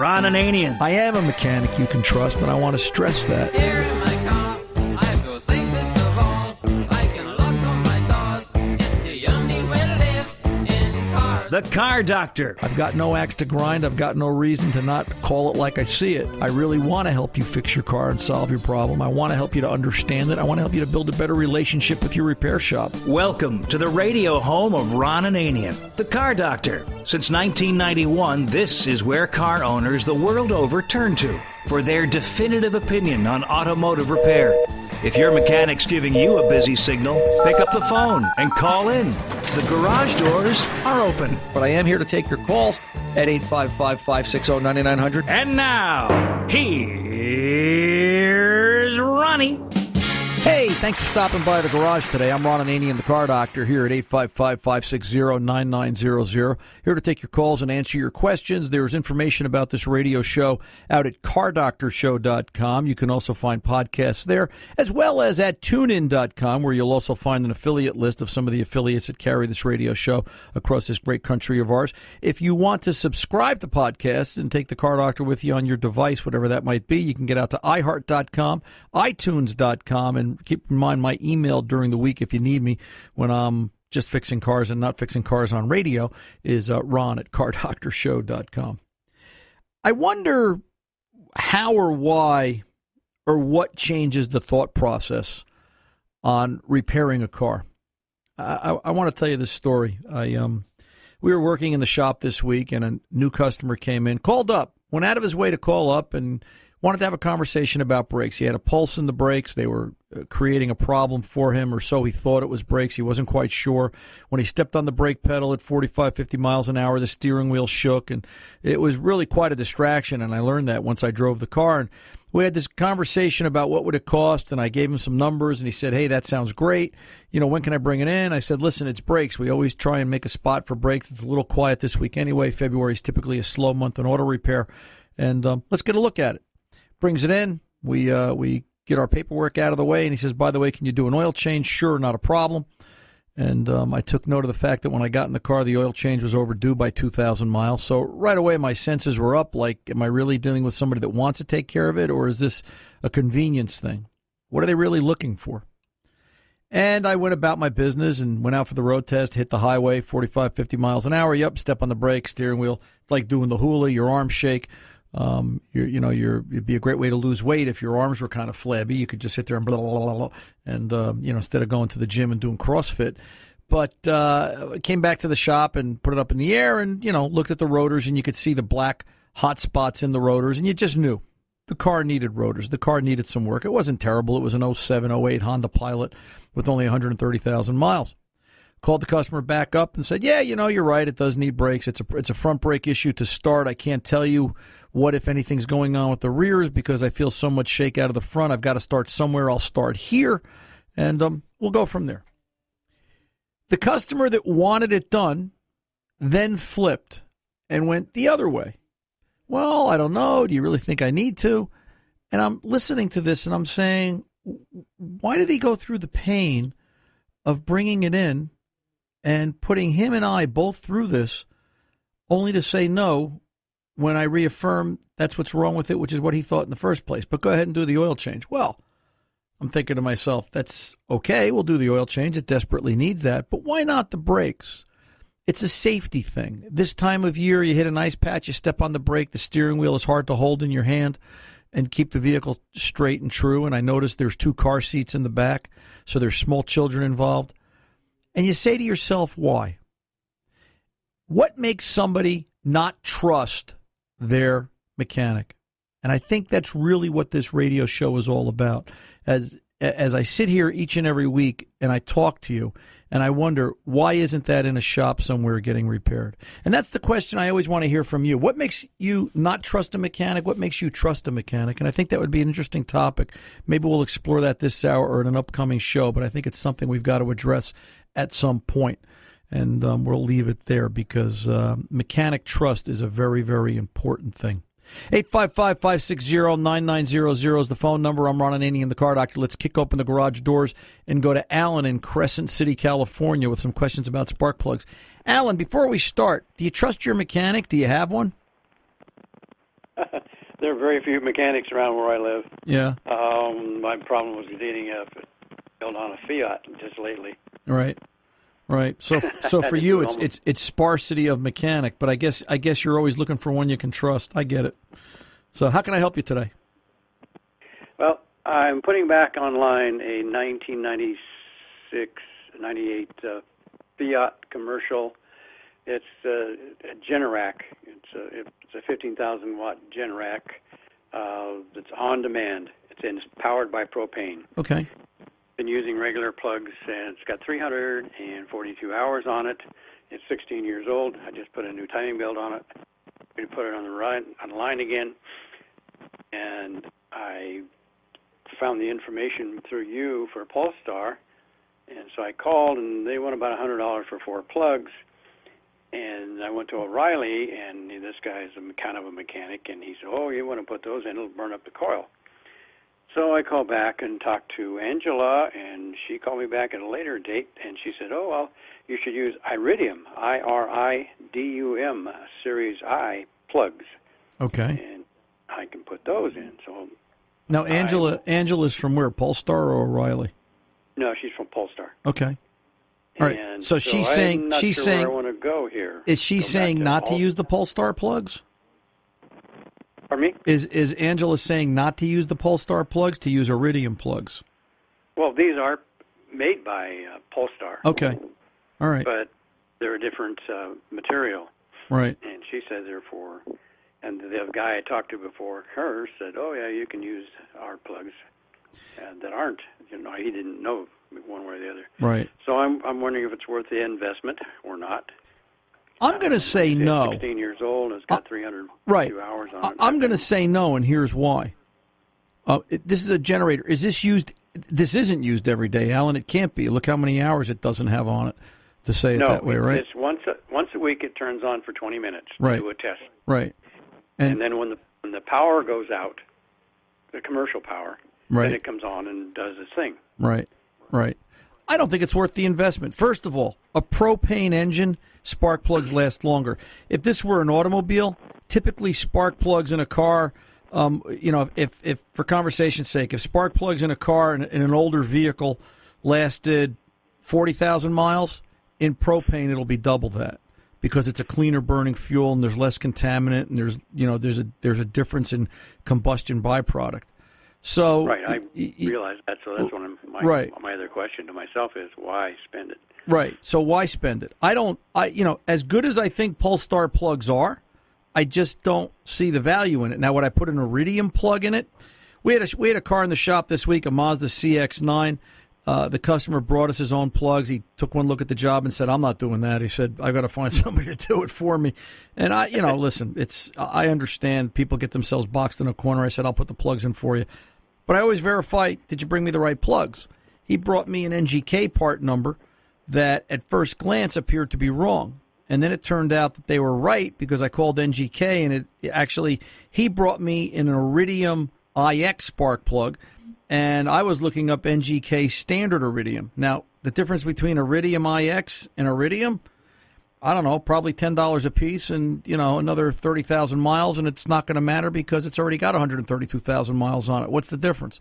Ron Ananian. I am a mechanic you can trust, and I want to stress that. The Car Doctor. I've got no axe to grind. I've got no reason to not call it like I see it. I really want to help you fix your car and solve your problem. I want to help you to understand it. I want to help you to build a better relationship with your repair shop. Welcome to the radio home of Ron Ananian, the Car Doctor. Since 1991, this is where car owners the world over turn to for their definitive opinion on automotive repair. If your mechanic's giving you a busy signal, pick up the phone and call in. The garage doors are open. But I am here to take your calls at 855 560 9900. And now, here's Ronnie. Hey, thanks for stopping by the garage today. I'm Ron Ananian, the car doctor, here at 855-560-9900. Here to take your calls and answer your questions. There's information about this radio show out at cardoctorshow.com. You can also find podcasts there, as well as at tunein.com, where you'll also find an affiliate list of some of the affiliates that carry this radio show across this great country of ours. If you want to subscribe to podcasts and take the car doctor with you on your device, whatever that might be, you can get out to iheart.com, itunes.com, and keep in mind my email during the week if you need me when I'm just fixing cars and not fixing cars on radio is uh, ron at cardoctorshow.com. I wonder how or why or what changes the thought process on repairing a car. I, I, I want to tell you this story. I um, we were working in the shop this week, and a new customer came in, called up, went out of his way to call up, and wanted to have a conversation about brakes. He had a pulse in the brakes. They were uh, creating a problem for him, or so he thought it was brakes. He wasn't quite sure. When he stepped on the brake pedal at 45, 50 miles an hour, the steering wheel shook, and it was really quite a distraction. And I learned that once I drove the car. And we had this conversation about what would it cost, and I gave him some numbers, and he said, "Hey, that sounds great. You know, when can I bring it in?" I said, "Listen, it's brakes. We always try and make a spot for brakes. It's a little quiet this week anyway. February is typically a slow month in auto repair, and um, let's get a look at it." Brings it in. We uh, we get our paperwork out of the way, and he says, "By the way, can you do an oil change?" Sure, not a problem. And um, I took note of the fact that when I got in the car, the oil change was overdue by 2,000 miles. So right away, my senses were up. Like, am I really dealing with somebody that wants to take care of it, or is this a convenience thing? What are they really looking for? And I went about my business and went out for the road test, hit the highway 45, 50 miles an hour. Yep, step on the brake, steering wheel. It's like doing the hula, your arms shake. Um, you know, you're, it'd be a great way to lose weight if your arms were kind of flabby. You could just sit there and blah, blah, blah, blah, and, um, you know, instead of going to the gym and doing CrossFit. But uh, came back to the shop and put it up in the air and, you know, looked at the rotors and you could see the black hot spots in the rotors and you just knew the car needed rotors. The car needed some work. It wasn't terrible. It was an 07, 08 Honda Pilot with only 130,000 miles. Called the customer back up and said, "Yeah, you know, you're right. It does need brakes. It's a it's a front brake issue to start. I can't tell you what if anything's going on with the rears because I feel so much shake out of the front. I've got to start somewhere. I'll start here, and um, we'll go from there." The customer that wanted it done then flipped and went the other way. Well, I don't know. Do you really think I need to? And I'm listening to this and I'm saying, why did he go through the pain of bringing it in and putting him and I both through this only to say no when I reaffirm that's what's wrong with it, which is what he thought in the first place. But go ahead and do the oil change. Well, I'm thinking to myself, that's okay. We'll do the oil change. It desperately needs that. But why not the brakes? It's a safety thing. This time of year, you hit a nice patch, you step on the brake, the steering wheel is hard to hold in your hand and keep the vehicle straight and true. And I noticed there's two car seats in the back, so there's small children involved. And you say to yourself, why? What makes somebody not trust their mechanic? And I think that's really what this radio show is all about. As as I sit here each and every week and I talk to you and I wonder why isn't that in a shop somewhere getting repaired? And that's the question I always want to hear from you. What makes you not trust a mechanic? What makes you trust a mechanic? And I think that would be an interesting topic. Maybe we'll explore that this hour or in an upcoming show, but I think it's something we've got to address at some point. And um, we'll leave it there because uh, mechanic trust is a very, very important thing. 855-560-9900 is the phone number. I'm Ron Ananian, the car doctor. Let's kick open the garage doors and go to Alan in Crescent City, California with some questions about spark plugs. Alan, before we start, do you trust your mechanic? Do you have one? there are very few mechanics around where I live. Yeah. Um, my problem was getting a built on a Fiat just lately. Right. Right. So so for you it's it's it's sparsity of mechanic, but I guess I guess you're always looking for one you can trust. I get it. So how can I help you today? Well, I'm putting back online a 1996, 98 uh, Fiat commercial. It's uh, a Generac. It's a, it's a 15,000 watt Generac. Uh, it's on demand. It's, in, it's powered by propane. Okay. Been using regular plugs, and it's got 342 hours on it. It's 16 years old. I just put a new timing belt on it. We put it on the line, on the line again, and I found the information through you for Pulstar, and so I called, and they want about a hundred dollars for four plugs. And I went to O'Reilly, and this guy's a, kind of a mechanic, and he said, "Oh, you want to put those in? It'll burn up the coil." So I called back and talked to Angela, and she called me back at a later date, and she said, "Oh well, you should use Iridium, I-R-I-D-U-M, Series I plugs, Okay. and I can put those in." So Now Angela Angela's from where? Pulstar or O'Reilly? no, she's from Pulstar. Okay. All right. And So she's saying- she's sure saying- where I want to go here. Is she Go saying not to use the Pulstar plugs? Pardon me? Is is Angela saying not to use the Pulstar plugs to use Iridium plugs? Well, these are made by uh, Pulstar. Okay. All right. But they're a different uh, material. Right. and she said therefore and the guy I talked to before her said, "Oh yeah, you can use our plugs uh, that aren't." You know, he didn't know one way or the other. Right. So I'm I'm wondering if it's worth the investment or not. I'm going to say no. 16 years old. It's got 300 Right. hours on it. I'm going to say no, and here's why. Uh, it- this is a generator. Is this used? This isn't used every day, Alan. It can't be. Look how many hours it doesn't have on it to say it no, that way, right? It's once a, once a week. It turns on for 20 minutes. to Right. Do a test, Right. and, And, then when the when the power goes out, the commercial power, Right. then it comes on and does its thing. right. Right. I don't think it's worth the investment. First of all, a propane engine, spark plugs last longer. If this were an automobile, typically spark plugs in a car, um, you know, if, if for conversation's sake, if spark plugs in a car in, in an older vehicle lasted 40,000 miles, in propane it'll be double that because it's a cleaner burning fuel and there's less contaminant and there's, you know, there's a there's a difference in combustion byproduct. So Right, I y- y- realize that. So that's one of my Right. my other question to myself is why spend it? Right. So why spend it? I don't. I you know as good as I think Pulstar plugs are, I just don't see the value in it. Now, would I put an Iridium plug in it? We had a we had a car in the shop this week, a Mazda CX-9. Uh, the customer brought us his own plugs. He took one look at the job and said, "I'm not doing that." He said, "I've got to find somebody to do it for me." And I, you know, listen, it's I understand people get themselves boxed in a corner. I said, "I'll put the plugs in for you," but I always verify: Did you bring me the right plugs? He brought me an NGK part number that at first glance appeared to be wrong. And then it turned out that they were right because I called NGK and it actually, he brought me an Iridium IX spark plug and I was looking up NGK standard Iridium. Now, the difference between Iridium IX and Iridium, I don't know, probably $10 a piece and, you know, another 30,000 miles and it's not going to matter because it's already got 132,000 miles on it. What's the difference?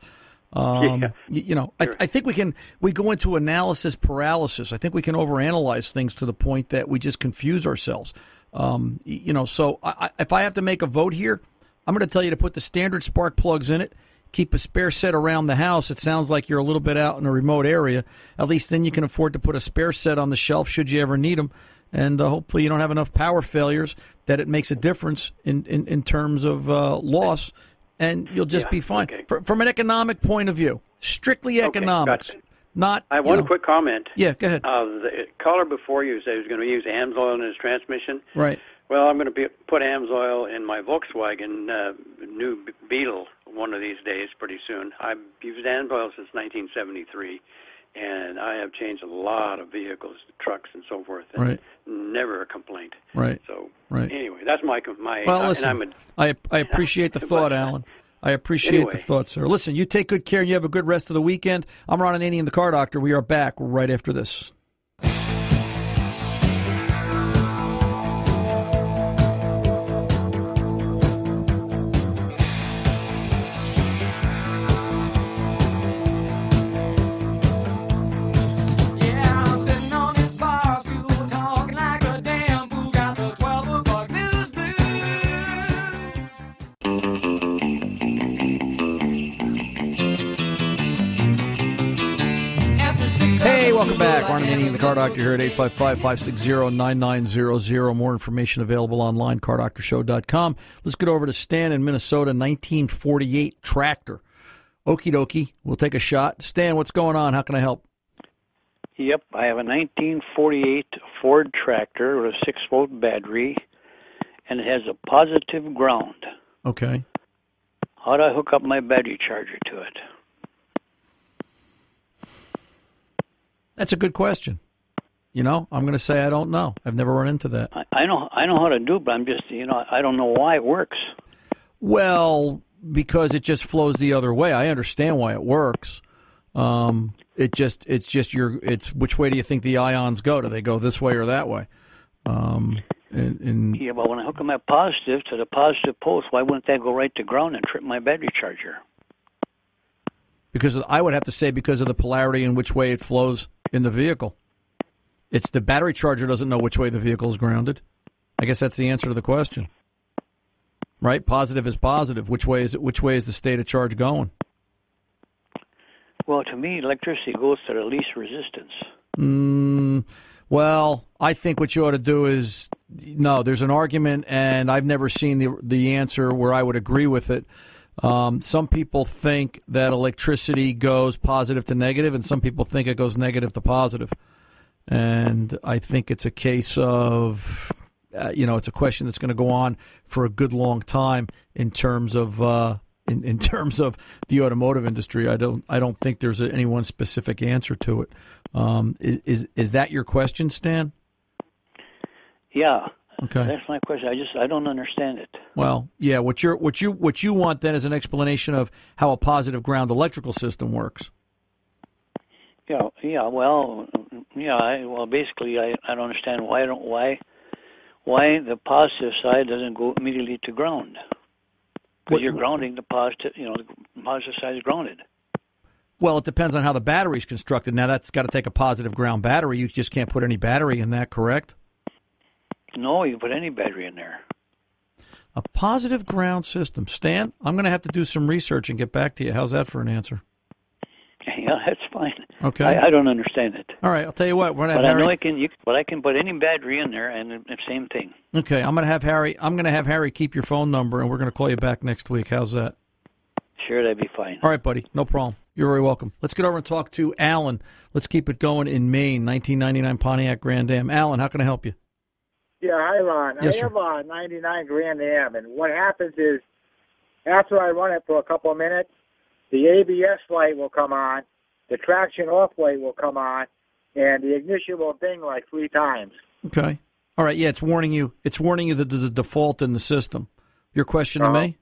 Um, Yeah. You know, I, I think we can we go into analysis paralysis. I think we can overanalyze things to the point that we just confuse ourselves. Um, you know, so I, I, if I have to make a vote here, I'm going to tell you to put the standard spark plugs in it. Keep a spare set around the house. It sounds like you're a little bit out in a remote area. At least then you can afford to put a spare set on the shelf should you ever need them. And uh, hopefully you don't have enough power failures that it makes a difference in, in, in terms of uh, loss. And you'll just Yeah, be fine. okay. Fr- From an economic point of view, strictly economics, gotcha. not. I one know- quick comment. Yeah, go ahead. Uh, the caller before you said he was going to use Amsoil in his transmission. right. Well, I'm going to be, put Amsoil in my Volkswagen uh, new Beetle one of these days, pretty soon. I've used Amsoil since 1973, and I have changed a lot of vehicles, trucks, and so forth. And Right. Never a complaint. Right. So Right. anyway, that's my my. Well, uh, listen, and I'm a, I I appreciate the thought. Alan. I appreciate the thought, sir. Listen, you take good care and you have a good rest of the weekend. I'm Ron Ananian, the car doctor. We are back right after this. Welcome back. Ron Ananian, the Car Doctor here at 855-560-9900. More information available online, cardoctorshow.com. Let's get over to Stan in Minnesota, 1948 tractor. Okie dokie. We'll take a shot. Stan, what's going on? How can I help? Yep, I have a 1948 Ford tractor with a six volt battery, and it has a positive ground. Okay. How do I hook up my battery charger to it? That's a good question. You know, I'm going to say I don't know. I've never run into that. I, I know I know how to do, it, but I'm just you know I don't know why it works. Well, because it just flows the other way. I understand why it works. Um, it just it's just your it's which way do you think the ions go? Do they go this way or that way? Um, and, and Yeah, but when I hook them up my positive to the positive post, why wouldn't that go right to ground and trip my battery charger? because of, I would have to say because of the polarity in which way it flows in the vehicle. It's the battery charger doesn't know which way the vehicle is grounded. I guess that's the answer to the question. Right? Positive is positive. Which way is it? Which way is the state of charge going? Well, to me, electricity goes to the least resistance. Mm, well, I think what you ought to do is no. There's an argument, and I've never seen the the answer where I would agree with it. Um, some people think that electricity goes positive to negative, and some people think it goes negative to positive. And I think it's a case of, uh, you know, it's a question that's going to go on for a good long time in terms of uh, in, in terms of the automotive industry. I don't I don't think there's any one specific answer to it. Um, is, is is that your question, Stan? Yeah, Okay. that's my question. I just I don't understand it. Well, yeah. What you what you what you want then is an explanation of how a positive ground electrical system works. Yeah, yeah. Well, yeah. I, well, basically, I I don't understand why don't why why the positive side doesn't go immediately to ground. Because you're grounding the positive. You know, the positive side is grounded. Well, it depends on how the battery's constructed. Now that's got to take a positive ground battery. You just can't put any battery in that, correct? No, you can put any battery in there. A positive ground system. Stan, I'm going to have to do some research and get back to you. How's that for an answer? Yeah, that's fine. Okay. I, I don't understand it. All right, I'll tell you what. We're But have I know Harry. I can. You, but I can put any battery in there, and the same thing. Okay, I'm going to have Harry. I'm going to have Harry keep your phone number, and we're going to call you back next week. How's that? Sure, that'd be fine. All right, buddy. No problem. You're very welcome. Let's get over and talk to Alan. Let's keep it going in Maine, 1999 Pontiac Grand Am. Alan, how can I help you? Yeah, hi Ron. Yes, I sir. have a '99 Grand Am, and what happens is, after I run it for a couple of minutes, the ABS light will come on, the traction off light will come on, and the ignition will ding like three times. Okay. All right. Yeah, it's warning you. It's warning you that there's a default in the system. Your question to Uh-huh. me?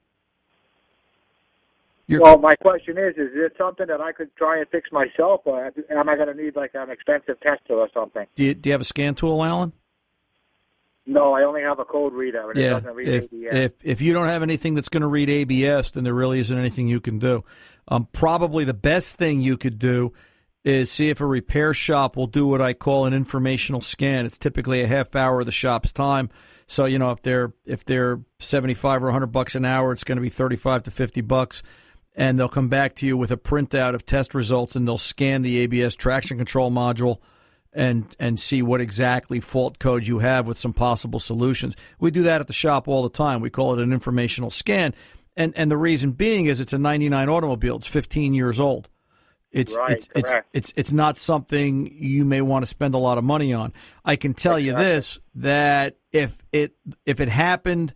Your, Well, my question is: Is it something that I could try and fix myself, or am I going to need like an expensive tester or something? do, you, do you have a scan tool, Alan? No, I only have a code reader, and it Yeah. doesn't read If, ABS. if if you don't have anything that's going to read ABS, then there really isn't anything you can do. Um, probably the best thing you could do is see if a repair shop will do what I call an informational scan. It's typically a half hour of the shop's time. So you know if they're if they're seventy five or hundred bucks an hour, it's going to be thirty five to fifty bucks, and they'll come back to you with a printout of test results, and they'll scan the ABS traction control module and and see what exactly fault code you have with some possible solutions. We do that at the shop all the time. We call it an informational scan. And and the reason being is it's a 99 automobile. It's 15 years old. It's Right, it's, it's it's it's not something you may want to spend a lot of money on. I can tell you this that if it if it happened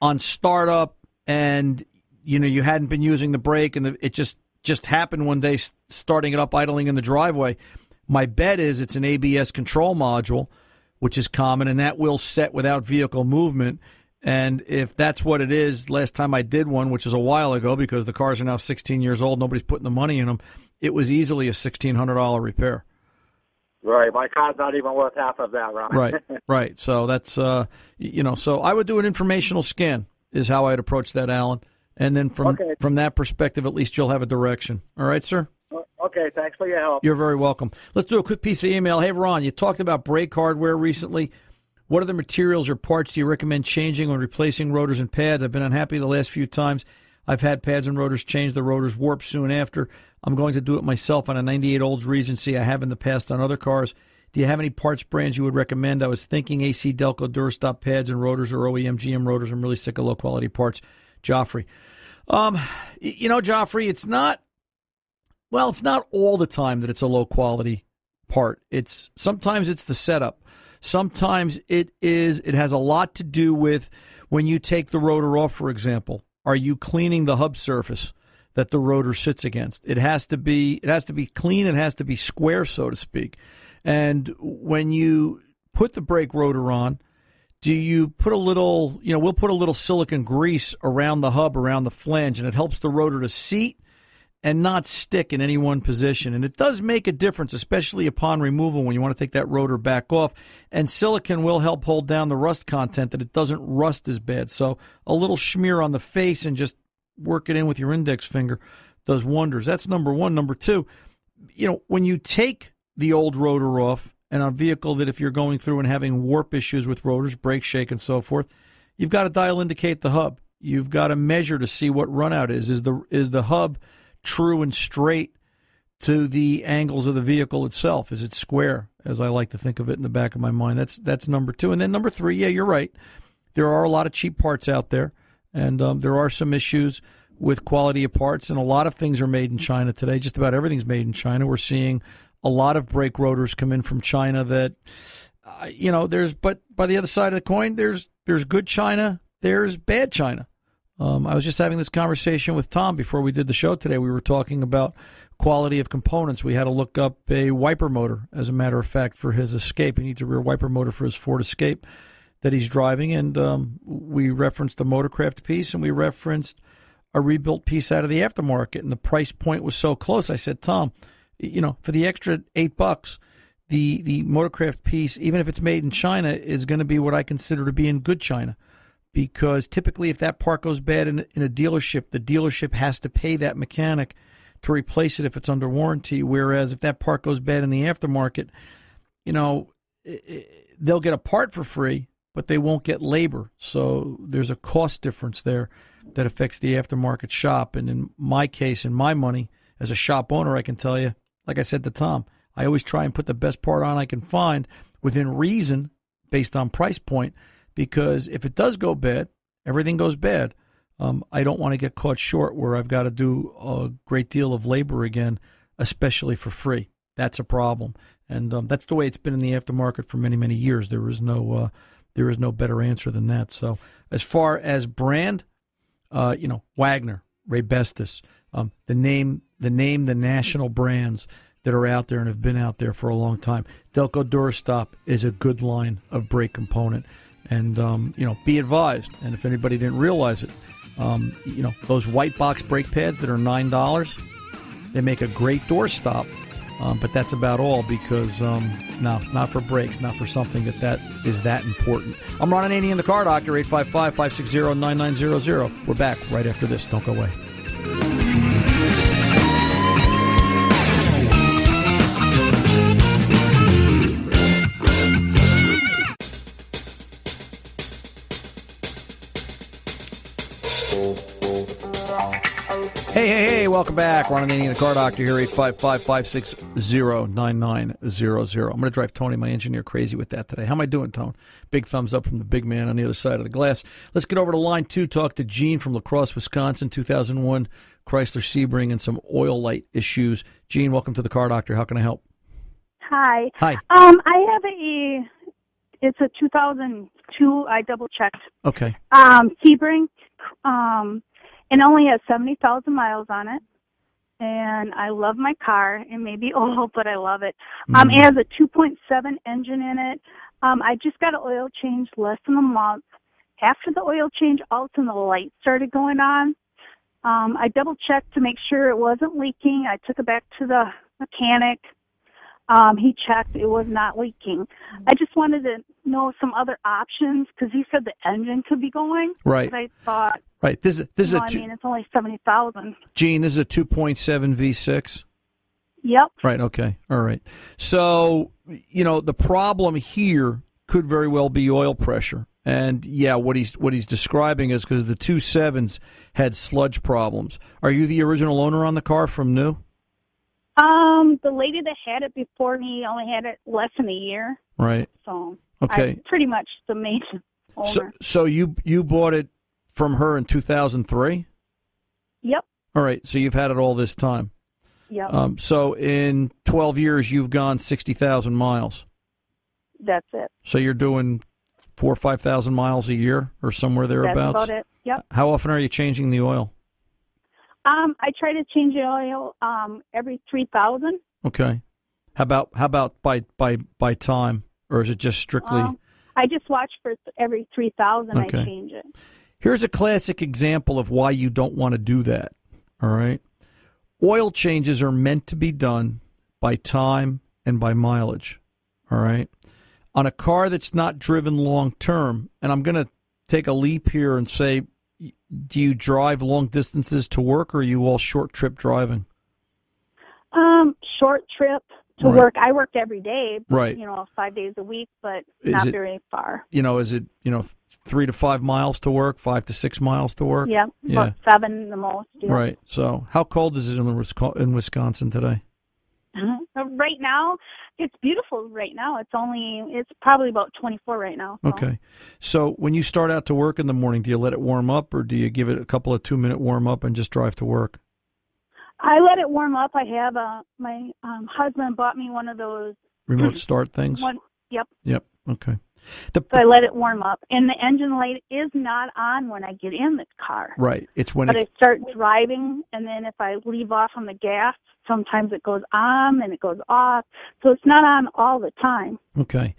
on startup and you know you hadn't been using the brake and the, it just just happened one day starting it up idling in the driveway my bet is it's an abs control module which is common and that will set without vehicle movement. And if that's what it is last time i did one which is a while ago because the cars are now 16 years old nobody's putting the money in them it was easily a $1600 repair. Right, my car's not even worth half of that, Ron. right. Right. So that's uh you know so i would do an informational scan is how i'd approach that alan. And then from Okay. from that perspective at least you'll have a direction. All right sir okay, thanks for your help. you're very welcome let's do a quick piece of email hey ron you talked about brake hardware recently what are the materials or parts do you recommend changing when replacing rotors and pads i've been unhappy the last few times I've had pads and rotors changed. The rotors warp soon after. I'm going to do it myself on a 98 Olds Regency. I have in the past on other cars. Do you have any parts brands you would recommend? I was thinking AC Delco Durastop pads and rotors or OEM GM rotors. I'm really sick of low quality parts. Joffrey. Um, you know, Joffrey, it's not, well, it's not all the time that it's a low quality part. It's sometimes it's the setup. Sometimes it is, it has a lot to do with when you take the rotor off, for example. Are you cleaning the hub surface that the rotor sits against? It has to be, it has to be clean. It has to be square, so to speak. And when you put the brake rotor on, do you put a little, you know, we'll put a little silicon grease around the hub, around the flange, and it helps the rotor to seat and not stick in any one position. And it does make a difference, especially upon removal when you want to take that rotor back off. And silicon will help hold down the rust content that it doesn't rust as bad. So a little smear on the face and just work it in with your index finger does wonders. That's number one. Number two, you know, when you take the old rotor off and a vehicle that if you're going through and having warp issues with rotors, brake shake and so forth, you've got to dial indicate the hub. You've got to measure to see what runout is. Is the is the hub true and straight to the angles of the vehicle itself? Is it square, as I like to think of it in the back of my mind? That's that's number two. And then number three, yeah, you're right. There are a lot of cheap parts out there, and um, there are some issues with quality of parts, and a lot of things are made in China today. Just about everything's made in China. We're seeing a lot of brake rotors come in from China that, uh, you know, there's, but by the other side of the coin, there's, there's good China, there's bad China. Um, I was just having this conversation with Tom before we did the show today. We were talking about quality of components. We had to look up a wiper motor, as a matter of fact, for his Escape. He needs a rear wiper motor for his Ford Escape that he's driving, and um, we referenced the Motorcraft piece, and we referenced a rebuilt piece out of the aftermarket, and the price point was so close. I said, Tom, you know, for the extra eight bucks, the the Motorcraft piece, even if it's made in China, is going to be what I consider to be in good China, because typically, if that part goes bad in, in a dealership, the dealership has to pay that mechanic to replace it if it's under warranty. Whereas if that part goes bad in the aftermarket, you know, they'll get a part for free, but they won't get labor. So there's a cost difference there that affects the aftermarket shop. And in my case, in my money as a shop owner, I can tell you like I said to Tom, I always try and put the best part on I can find within reason based on price point because if it does go bad, everything goes bad. Um, I don't want to get caught short where I've got to do a great deal of labor again, especially for free. That's a problem, and um, that's the way it's been in the aftermarket for many, many years. There is no, uh, there is no better answer than that. So, as far as brand, uh, you know, Wagner, Raybestos, um, the name, the name, the national brands that are out there and have been out there for a long time. Delco Durastop is a good line of brake component, and um, you know, be advised. And if anybody didn't realize it, um, you know, those white box brake pads that are nine dollars, they make a great doorstop. Um, but that's about all because um, no, not for brakes, not for something that that is that important. I'm Ron in the Car Doctor, 855-560-9900. We're back right after this. Don't go away. Welcome back. Ron Ananian, the car doctor here, 855-560-9900. I'm going to drive Tony, my engineer, crazy with that today. How am I doing, Tony? Big thumbs up from the big man on the other side of the glass. Let's get over to line two, talk to Gene from La Crosse, Wisconsin, 2001 Chrysler Sebring and some oil light issues. Gene, welcome to the car doctor. How can I help? Hi. Hi. Um, I have a. It's a 2002. I double checked. Okay. Um, Sebring. Um, and only has 70,000 miles on it. And I love my car. It may be old, but I love it. Um, it has a 2.7 engine in it. Um, I just got an oil change less than a month. After the oil change, all of a sudden the light started going on. Um, I double checked to make sure it wasn't leaking. I took it back to the mechanic. Um, he checked; it was not leaking. I just wanted to know some other options because he said the engine could be going. Right. I thought, Right. This is this is a I two, mean, it's only seventy thousand. Gene. This is a 2.7 V6. Yep. Right. Okay. All right. So you know the problem here could very well be oil pressure, And yeah, what he's what he's describing is because the two sevens had sludge problems. Are you the original owner on the car from new? Um, the lady that had it before me only had it less than a year, Right. so Okay. I'm pretty much the main owner. So so you you bought it from her in 2003? yep, All right. So you've had it all this time. yep, Um, so in 12 years, you've gone 60,000 miles. that's it. So you're doing four or 5,000 miles a year or somewhere That's thereabouts? about it. Yep. How often are you changing the oil? Um, I try to change the oil um every three thousand. Okay. How about how about by by by time or is it just strictly Um, I just watch for every three thousand. Okay. I change it. Here's a classic example of why you don't want to do that. All right. Oil changes are meant to be done by time and by mileage. All right. On a car that's not driven long term, and I'm going to take a leap here and say, do you drive long distances to work or are you all short trip driving? Um, short trip to Right. work. I work every day. Right. You know, five days a week, but Is not it- very far. You know, is it, you know, three to five miles to work, five to six miles to work? Yeah, Yeah. about seven the most. Yeah. Right. So, how cold is it in, Wisco- in Wisconsin today? But Uh, right now, it's beautiful. Right now, it's only it's probably about twenty four right now. so. Okay. So when you start out to work in the morning, do you let it warm up or do you give it a couple of two minute warm up and just drive to work? I let it warm up. I have a my um, husband bought me one of those Remote mm-hmm. start things? one. Yep. Yep. Okay. The, So I let it warm up, and the engine light is not on when I get in the car. right. It's when But it, I start driving, and then if I leave off on the gas, sometimes it goes on and it goes off. So it's not on all the time. okay.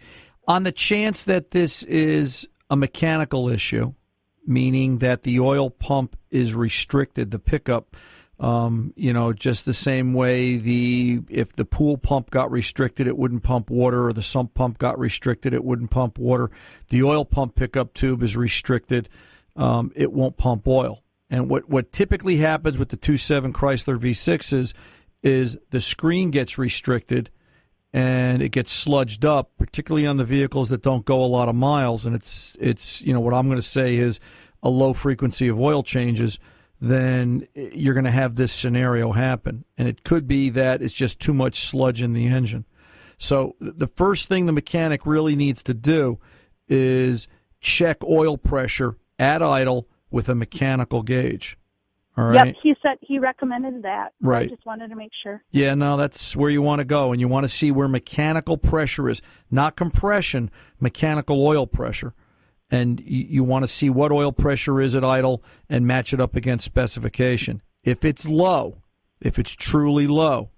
On the chance that this is a mechanical issue, meaning that the oil pump is restricted, the pickup, um, you know, just the same way the if the pool pump got restricted, it wouldn't pump water, or the sump pump got restricted, it wouldn't pump water. The oil pump pickup tube is restricted, um, it won't pump oil. And what what typically happens with the 2.7 Chrysler V6s is the screen gets restricted and it gets sludged up, particularly on the vehicles that don't go a lot of miles. And it's it's you know what I'm going to say is a low frequency of oil changes. Then you're going to have this scenario happen, and it could be that it's just too much sludge in the engine. So the first thing the mechanic really needs to do is check oil pressure at idle with a mechanical gauge. All right. Yep, he said he recommended that. Right. I just wanted to make sure. Yeah, no, that's where you want to go, and you want to see where mechanical pressure is, not compression, mechanical oil pressure, and you, want to see what oil pressure is at idle and match it up against specification. If it's low, if it's truly low,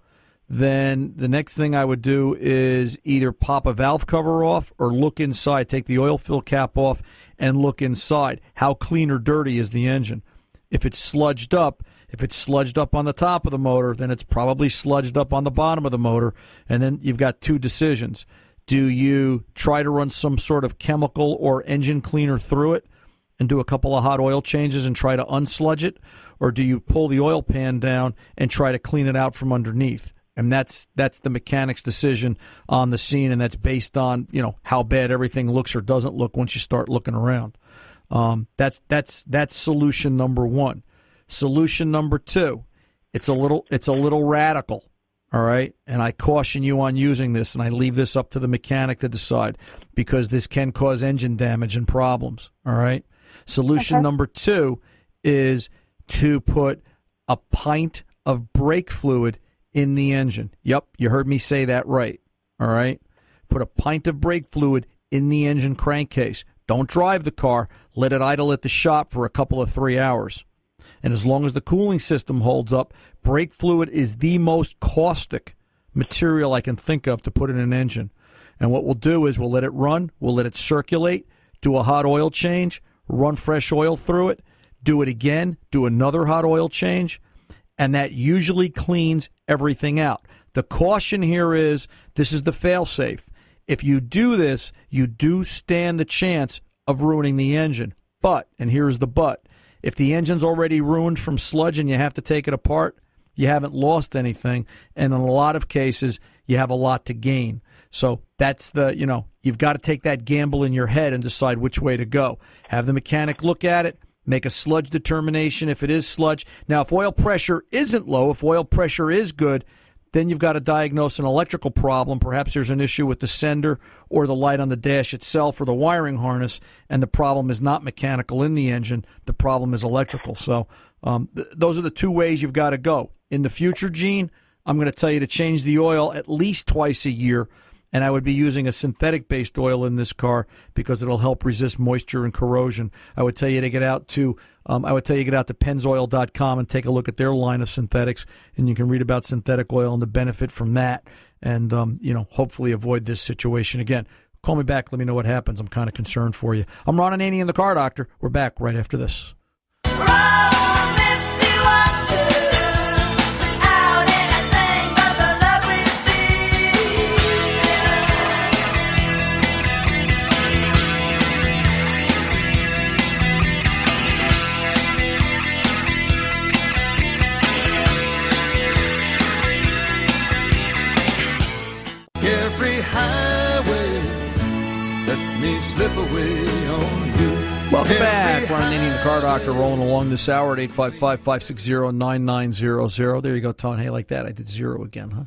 then the next thing I would do is either pop a valve cover off or look inside, take the oil fill cap off, and look inside. How clean or dirty is the engine? If it's sludged up, if it's sludged up on the top of the motor, then it's probably sludged up on the bottom of the motor. And then you've got two decisions. Do you try to run some sort of chemical or engine cleaner through it and do a couple of hot oil changes and try to unsludge it? Or do you pull the oil pan down and try to clean it out from underneath? And that's that's the mechanic's decision on the scene, and that's based on you know how bad everything looks or doesn't look once you start looking around. Um, that's that's that's solution number one. Solution number two, it's a little it's a little radical, all right. And I caution you on using this, and I leave this up to the mechanic to decide because this can cause engine damage and problems. All right. Solution Okay. number two is to put a pint of brake fluid in the engine. Yep, you heard me say that right. All right. Put a pint of brake fluid in the engine crankcase. Don't drive the car. Let it idle at the shop for a couple of three hours. And as long as the cooling system holds up, brake fluid is the most caustic material I can think of to put in an engine. And what we'll do is we'll let it run, we'll let it circulate, do a hot oil change, run fresh oil through it, do it again, do another hot oil change, and that usually cleans everything out. The caution here is this is the failsafe. If you do this, you do stand the chance of ruining the engine. But, and here's the but, if the engine's already ruined from sludge and you have to take it apart, you haven't lost anything. And in a lot of cases, you have a lot to gain. So that's the, you know, you've got to take that gamble in your head and decide which way to go. Have the mechanic look at it, make a sludge determination if it is sludge. Now, if oil pressure isn't low, if oil pressure is good, then you've got to diagnose an electrical problem. Perhaps there's an issue with the sender or the light on the dash itself or the wiring harness, and the problem is not mechanical in the engine. The problem is electrical. So um, th- those are the two ways you've got to go. In the future, Gene, I'm going to tell you to change the oil at least twice a year. And I would be using a synthetic based oil in this car because it'll help resist moisture and corrosion. I would tell you to get out to um, I would tell you get out to Pennzoil.com and take a look at their line of synthetics, and you can read about synthetic oil and the benefit from that, and um, you know hopefully avoid this situation again. Call me back. Let me know what happens. I'm kind of concerned for you. I'm Ron Ananian the Car Doctor. We're back right after this. Highway, let me slip away on you. Welcome Every back. Ron Ananian the Car Doctor rolling along this hour at 855-560-9900. There you go, Tone. Hey, like that. I did zero again, huh?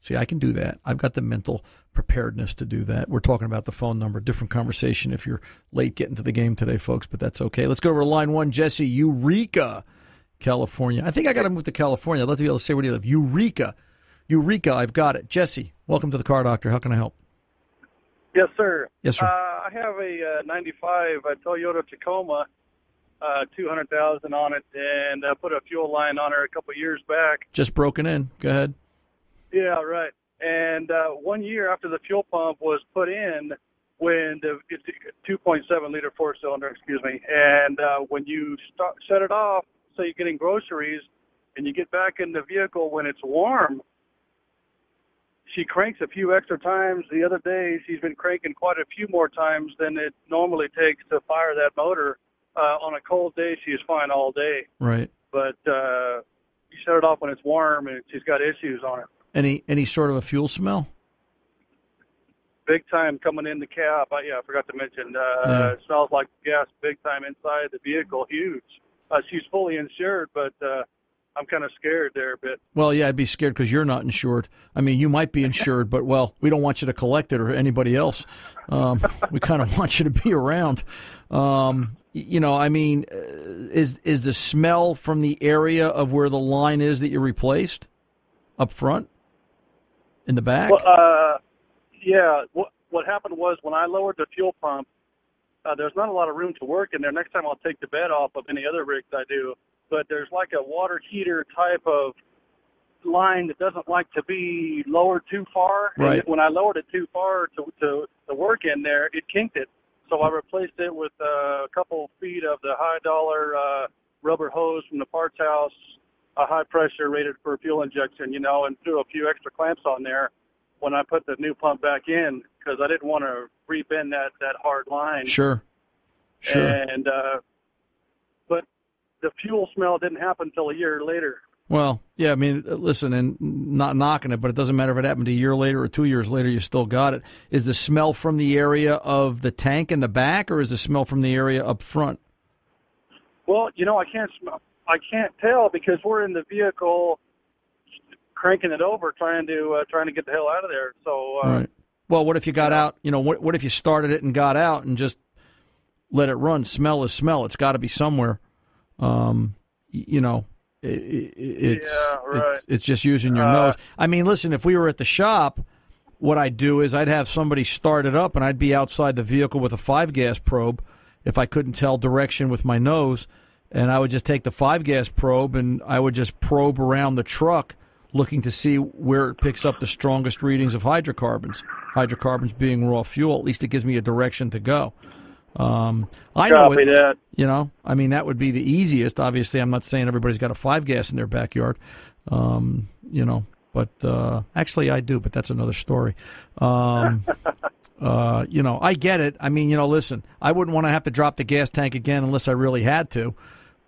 See, I can do that. I've got the mental preparedness to do that. We're talking about the phone number. Different conversation if you're late getting to the game today, folks, but that's okay. Let's go over to line one. Jesse, Eureka, California. I think I got to move to California. I'd love to be able to say where do you live. Eureka. Eureka, I've got it. Jesse, welcome to the Car Doctor. How can I help? Yes, sir. Yes, sir. Uh, I have a uh, 95 uh, Toyota Tacoma, uh, 200,000 on it, and I put a fuel line on her a couple years back. Just broken in. Go ahead. Yeah, right. And uh, one year after the fuel pump was put in, when the it's a 2.7 liter four cylinder, excuse me, and uh, when you start, shut it off, say you're getting groceries, and you get back in the vehicle when it's warm, she cranks a few extra times. The other day, she's been cranking quite a few more times than it normally takes to fire that motor. Uh, on a cold day, she's fine all day, Right. but uh, you shut it off when it's warm, and she's got issues on it. Any any sort of a fuel smell? big time coming in the cab. I, yeah, I forgot to mention. Uh, Yeah. It smells like gas big time inside the vehicle. Huge. Uh, she's fully insured, but uh, I'm kind of scared there a bit. Well, yeah, I'd be scared because you're not insured. I mean, you might be insured, but well, we don't want you to collect it or anybody else. Um, we kind of want you to be around. Um, you know, I mean, uh, is is the smell from the area of where the line is that you replaced up front, in the back? Well, uh, yeah. What what happened was when I lowered the fuel pump, uh, there's not a lot of room to work in there. Next time I'll take the bed off of any other rigs I do, but there's like a water heater type of line that doesn't like to be lowered too far. Right. And when I lowered it too far to to, to work in there, it kinked it. So I replaced it with uh, a couple feet of the high dollar uh, rubber hose from the parts house, a high pressure rated for fuel injection, you know, and threw a few extra clamps on there when I put the new pump back in because I didn't want to rebend that that hard line. sure, sure. And uh, the fuel smell didn't happen until a year later. Well, yeah, I mean, listen, and not knocking it, but it doesn't matter if it happened a year later or two years later, you still got it. Is the smell from the area of the tank in the back, or is the smell from the area up front? Well, you know, I can't smell. I can't tell because we're in the vehicle cranking it over, trying to uh, trying to get the hell out of there. So uh, right. Well, what if you got out? You know, what what if you started it and got out and just let it run? Smell is smell. It's got to be somewhere. Um, you know, i i it's, Yeah, right. it's it's just using your Uh, nose. I mean, listen, if we were at the shop, what I'd do is I'd have somebody start it up, and I'd be outside the vehicle with a five gas probe if I couldn't tell direction with my nose, and I would just take the five gas probe and I would just probe around the truck looking to see where it picks up the strongest readings of hydrocarbons. Hydrocarbons being raw fuel, at least it gives me a direction to go. Um, I know it, that. you know, I mean, that would be the easiest. Obviously, I'm not saying everybody's got a five gas in their backyard, um, you know, but uh, actually, I do, but that's another story. Um, uh, you know, I get it. I mean, you know, listen, I wouldn't want to have to drop the gas tank again unless I really had to,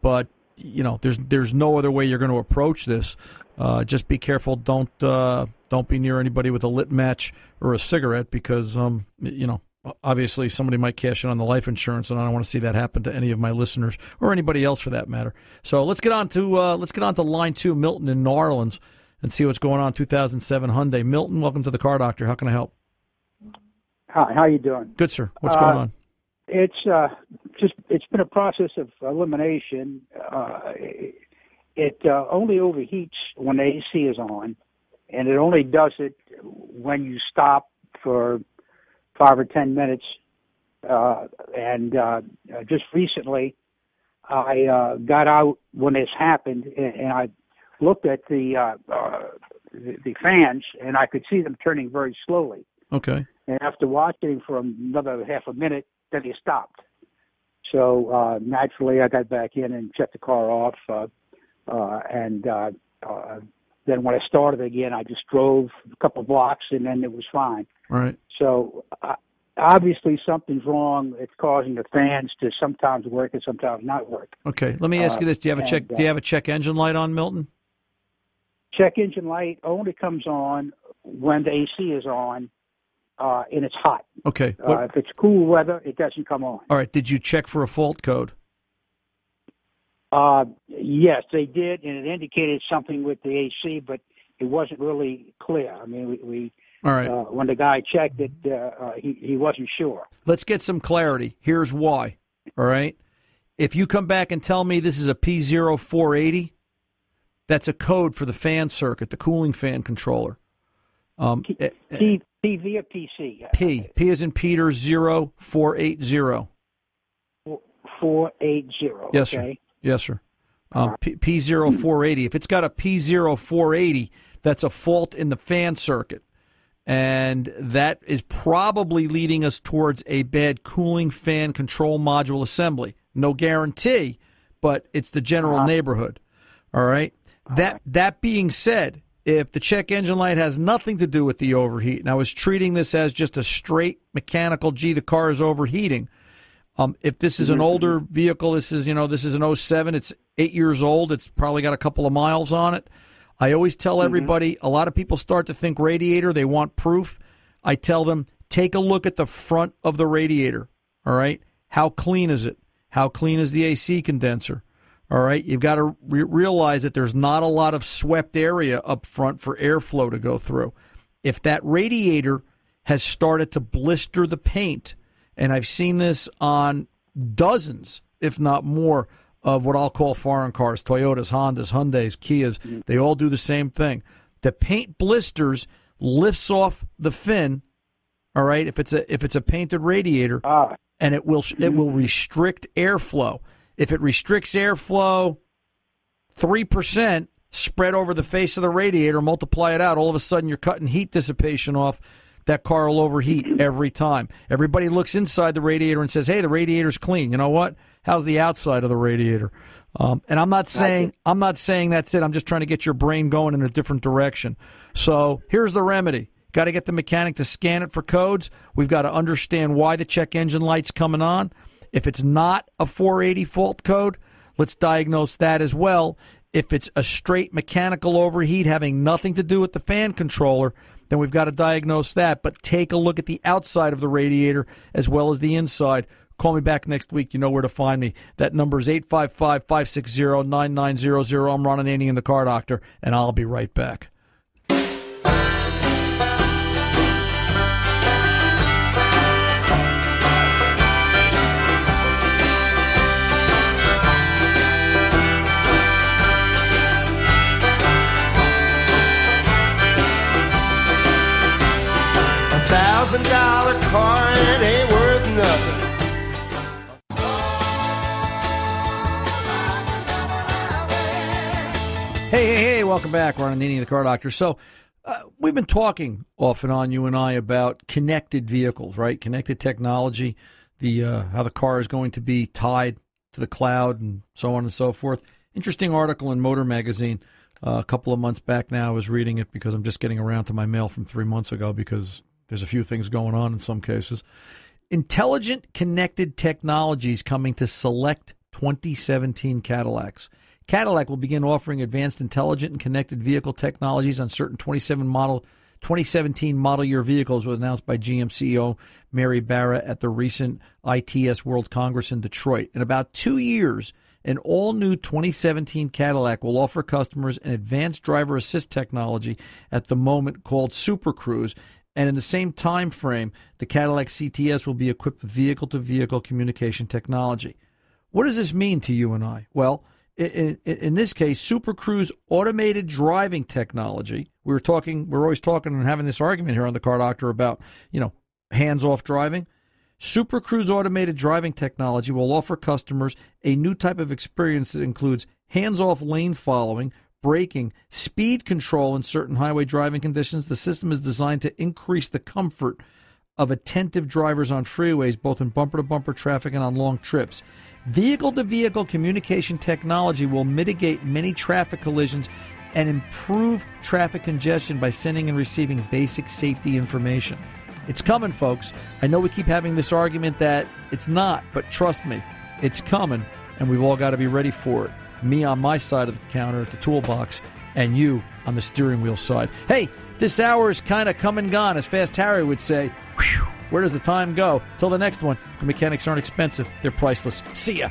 but you know, there's there's no other way you're going to approach this. Uh, just be careful. Don't uh, don't be near anybody with a lit match or a cigarette because um, you know obviously somebody might cash in on the life insurance, and I don't want to see that happen to any of my listeners or anybody else for that matter. So let's get on to uh, let's get on to line two, Milton in New Orleans, and see what's going on. 2007 Hyundai. Milton, welcome to the Car Doctor. How can I help? Hi, how you doing? Good, sir. What's Uh, going on? It's uh, just it's been a process of elimination. Uh, it uh, only overheats when the AC is on, and it only does it when you stop for five or ten minutes. Uh, and uh, uh, just recently, I uh, got out when this happened, and, and I looked at the, uh, uh, the the fans, and I could see them turning very slowly. Okay. And after watching for another half a minute, then he stopped. So uh, naturally, I got back in and shut the car off. Uh, uh, and uh, uh, then when I started again, I just drove a couple blocks, and then it was fine. Right. So uh, obviously, something's wrong. It's causing the fans to sometimes work and sometimes not work. Okay. Let me ask you Uh, this: Do you have a check? and, do you uh, have a check engine light on, Milton? Check engine light only comes on when the AC is on uh, and it's hot. Okay. Uh, if it's cool weather, it doesn't come on. all right. Did you check for a fault code? Uh, yes, they did, and it indicated something with the AC, but it wasn't really clear. I mean, we, we All right. uh, when the guy checked it, uh, uh, he he wasn't sure. Let's get some clarity. Here's why. All right. If you come back and tell me this is a P0480, that's a code for the fan circuit, the cooling fan controller. Um, eh, eh, P, TV or PC? P. P is in Peter 0480. Four eight zero. Yes, sir. okay. Yes, sir. Um, P- P0480. If it's got a P0480, that's a fault in the fan circuit. And that is probably leading us towards a bad cooling fan control module assembly. No guarantee, but it's the general neighborhood. All right. That that being said, if the check engine light has nothing to do with the overheat, and I was treating this as just a straight mechanical, gee, the car is overheating. Um, if this is an older vehicle, this is you know this is an 07, it's eight years old. It's probably got a couple of miles on it. I always tell everybody. A lot of people start to think radiator. They want proof. I tell them take a look at the front of the radiator. All right, how clean is it? How clean is the AC condenser? All right, you've got to re- realize that there's not a lot of swept area up front for airflow to go through. If that radiator has started to blister the paint, and I've seen this on dozens, if not more, of what I'll call foreign cars Toyotas, Hondas, Hyundais, Kias. They all do the same thing. The paint blisters, lifts off the fin. All right, if it's a if it's a painted radiator, ah. and it will it will restrict airflow. If it restricts airflow, three percent spread over the face of the radiator, multiply it out. All of a sudden, you're cutting heat dissipation off. That car will overheat every time. Everybody looks inside the radiator and says, "Hey, the radiator's clean." You know what? How's the outside of the radiator? Um, and I'm not saying I'm not saying that's it. I'm just trying to get your brain going in a different direction. So here's the remedy. Got to get the mechanic to scan it for codes. We've got to understand why the check engine light's coming on. If it's not a 480 fault code, let's diagnose that as well. If it's a straight mechanical overheat having nothing to do with the fan controller, then we've got to diagnose that. But take a look at the outside of the radiator as well as the inside. Call me back next week. You know where to find me. That number is 855 560 9900. I'm Ron Ananian, in the car doctor, and I'll be right back. Thousand dollar car and it ain't worth nothing. Hey, hey, hey, welcome back. Ron Ananian, the car doctor. So, uh, we've been talking off and on, you and I, about connected vehicles, right? Connected technology, the uh, how the car is going to be tied to the cloud and so on and so forth. Interesting article in Motor Magazine uh, a couple of months back now. I was reading it because I'm just getting around to my mail from three months ago because there's a few things going on in some cases. Intelligent connected technologies coming to select 2017 Cadillacs. Cadillac will begin offering advanced intelligent and connected vehicle technologies on certain 27 model 2017 model year vehicles was announced by GM CEO Mary Barra at the recent ITS World Congress in Detroit. In about 2 years, an all new 2017 Cadillac will offer customers an advanced driver assist technology at the moment called Super Cruise. And in the same time frame, the Cadillac CTS will be equipped with vehicle to vehicle communication technology. What does this mean to you and I? Well, in, in, this case, Super Cruise automated driving technology. We were talking, we're always talking and having this argument here on the Car Doctor about, you know, hands off driving. Super Cruise automated driving technology will offer customers a new type of experience that includes hands off lane following, braking, speed control in certain highway driving conditions. The system is designed to increase the comfort of attentive drivers on freeways, both in bumper to bumper traffic and on long trips. Vehicle to vehicle communication technology will mitigate many traffic collisions and improve traffic congestion by sending and receiving basic safety information. It's coming, folks. I know we keep having this argument that it's not, but trust me, it's coming, and we've all got to be ready for it. Me on my side of the counter at the toolbox, and you on the steering wheel side. Hey, this hour is kind of come and gone, as Fast Harry would say. Whew, where does the time go? Till the next one. Mechanics aren't expensive, they're priceless. See ya.